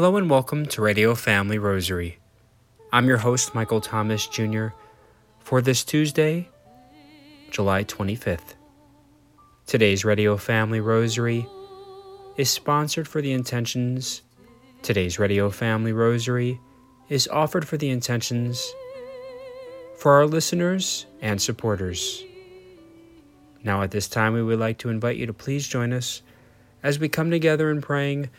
Hello and welcome to Radio Family Rosary. I'm your host, Michael Thomas Jr., for this Tuesday, July 25th. Today's Radio Family Rosary is sponsored for the intentions. Today's Radio Family Rosary is offered for the intentions for our listeners and supporters. Now, at this time, we would like to invite you to please join us as we come together in praying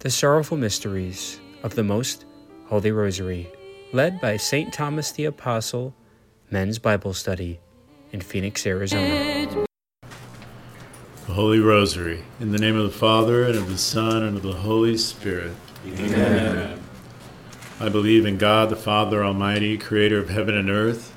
the sorrowful mysteries of the Most Holy Rosary, led by St. Thomas the Apostle Men's Bible Study in Phoenix, Arizona. The Holy Rosary, in the name of the Father, and of the Son, and of the Holy Spirit. Amen. I believe in God, the Father Almighty, creator of heaven and earth.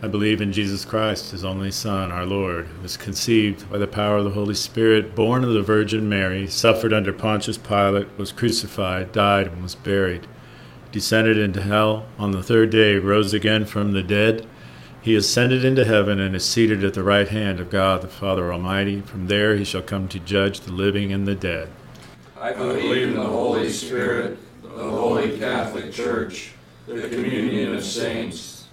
I believe in Jesus Christ, his only Son, our Lord, who was conceived by the power of the Holy Spirit, born of the Virgin Mary, suffered under Pontius Pilate, was crucified, died, and was buried, descended into hell, on the third day rose again from the dead. He ascended into heaven and is seated at the right hand of God the Father Almighty. From there he shall come to judge the living and the dead. I believe in the Holy Spirit, the Holy Catholic Church, the communion of saints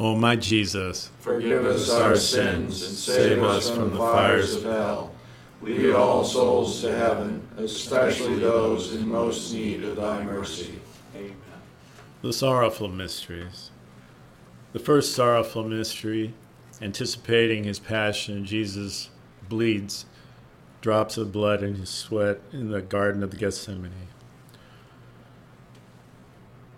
O my Jesus, forgive us our sins and save us from the fires of hell. Lead all souls to heaven, especially those in most need of thy mercy. Amen. The sorrowful mysteries. The first sorrowful mystery, anticipating his passion, Jesus bleeds drops of blood in his sweat in the Garden of the Gethsemane.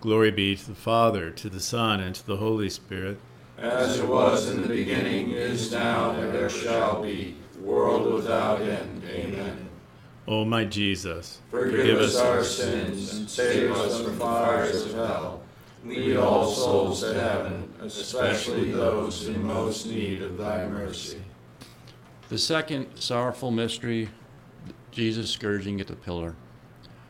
Glory be to the Father, to the Son, and to the Holy Spirit. As it was in the beginning, is now, and ever shall be, world without end. Amen. O my Jesus, Forgive us our sins and save us from fires of hell. Lead all souls to heaven, especially those in most need of thy mercy. The second sorrowful mystery, Jesus scourging at the pillar.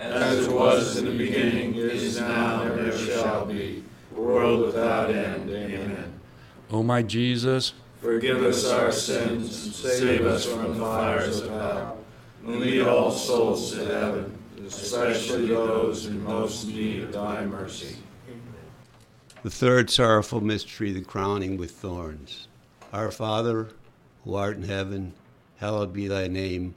As it was in the beginning, is now, and ever shall be, world without end. Amen. O my Jesus, Forgive us our sins and save us from the fires of hell. And lead all souls to heaven, especially those in most need of thy mercy. The third sorrowful mystery, the crowning with thorns. Our Father, who art in heaven, hallowed be thy name.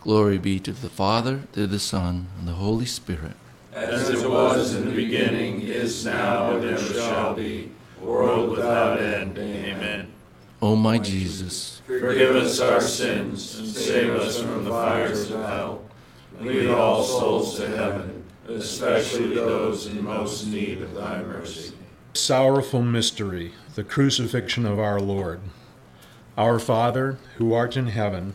Glory be to the Father, to the Son, and the Holy Spirit. As it was in the beginning, is now, and ever shall be, world without end. Amen. O my Jesus, Forgive us our sins, and save us from the fires of hell. Lead all souls to heaven, especially those in most need of thy mercy. Sorrowful mystery, the crucifixion of our Lord. Our Father, who art in heaven,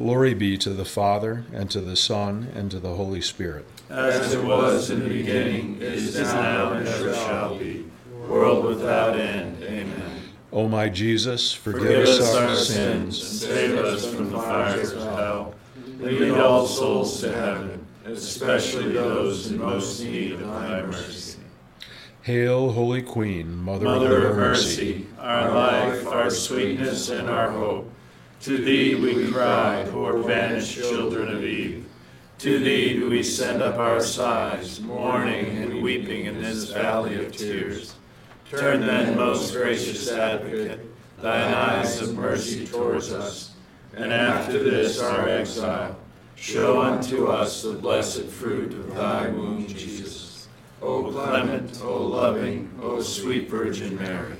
Glory be to the Father, and to the Son, and to the Holy Spirit. As it was in the beginning, is now, and ever shall be, world without end. Amen. O my Jesus, forgive, Forgive us our sins, and save us from the fires of hell. Lead all souls to heaven, especially those in most need of thy mercy. Hail, Holy Queen, Mother, Mother of mercy, our life, our sweetness, and our hope. To thee we cry, poor vanished children of Eve. To thee do we send up our sighs, mourning and weeping in this valley of tears. Turn then, most gracious advocate, thine eyes of mercy towards us, and after this our exile, show unto us the blessed fruit of thy womb, Jesus. O clement, O loving, O sweet Virgin Mary,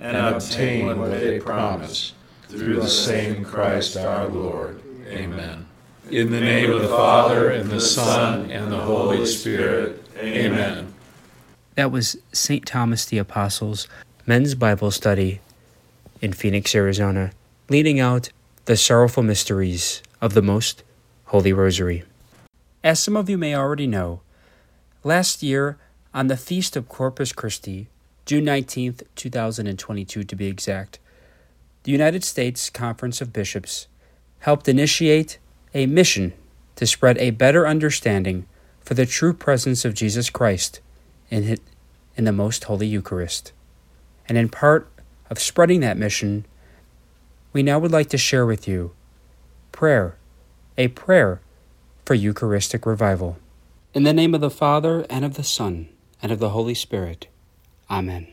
and obtain what they promise, through the same Christ our Lord. Amen. In the name of the Father, and the Son, and the Holy Spirit. Amen. That was St. Thomas the Apostle's Men's Bible Study in Phoenix, Arizona, leading out the sorrowful mysteries of the Most Holy Rosary. As some of you may already know, last year, on the Feast of Corpus Christi, June 19th, 2022 to be exact, the United States Conference of Bishops helped initiate a mission to spread a better understanding for the true presence of Jesus Christ in, in the Most Holy Eucharist. And in part of spreading that mission, we now would like to share with you prayer, a prayer for Eucharistic revival. In the name of the Father, and of the Son, and of the Holy Spirit. Amen.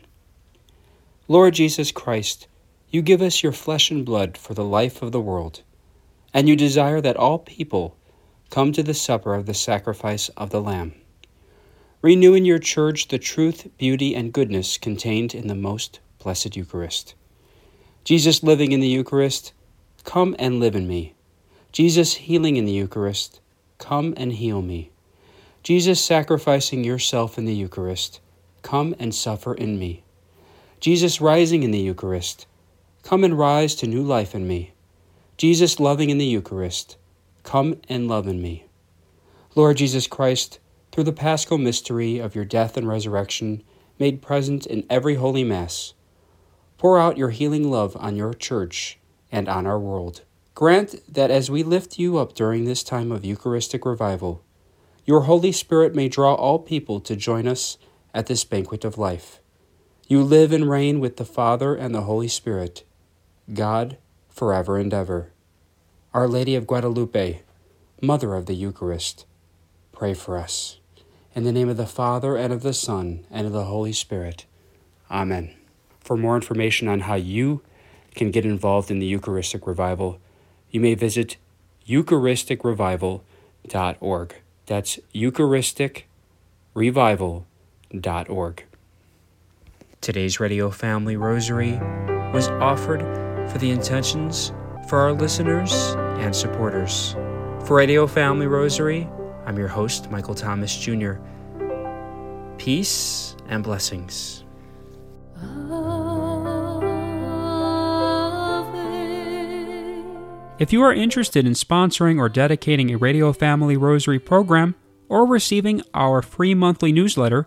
Lord Jesus Christ, you give us your flesh and blood for the life of the world, and you desire that all people come to the supper of the sacrifice of the Lamb. Renew in your church the truth, beauty, and goodness contained in the most blessed Eucharist. Jesus living in the Eucharist, come and live in me. Jesus healing in the Eucharist, come and heal me. Jesus sacrificing yourself in the Eucharist, come and suffer in me. Jesus rising in the Eucharist, come and rise to new life in me. Jesus loving in the Eucharist, come and love in me. Lord Jesus Christ, through the paschal mystery of your death and resurrection, made present in every holy Mass, Pour out your healing love on your church and on our world. Grant that as we lift you up during this time of Eucharistic revival, your Holy Spirit may draw all people to join us at this banquet of life. You live and reign with the Father and the Holy Spirit, God, forever and ever. Our Lady of Guadalupe, Mother of the Eucharist, pray for us. In the name of the Father, and of the Son, and of the Holy Spirit. Amen. For more information on how you can get involved in the Eucharistic Revival, you may visit EucharisticRevival.org. That's EucharisticRevival.org. Today's Radio Family Rosary was offered for the intentions for our listeners and supporters. For Radio Family Rosary, I'm your host, Michael Thomas Jr. Peace and blessings. If you are interested in sponsoring or dedicating a Radio Family Rosary program or receiving our free monthly newsletter,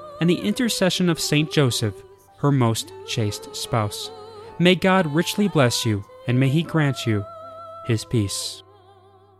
and the intercession of Saint Joseph, her most chaste spouse, may God richly bless you, and may He grant you His peace.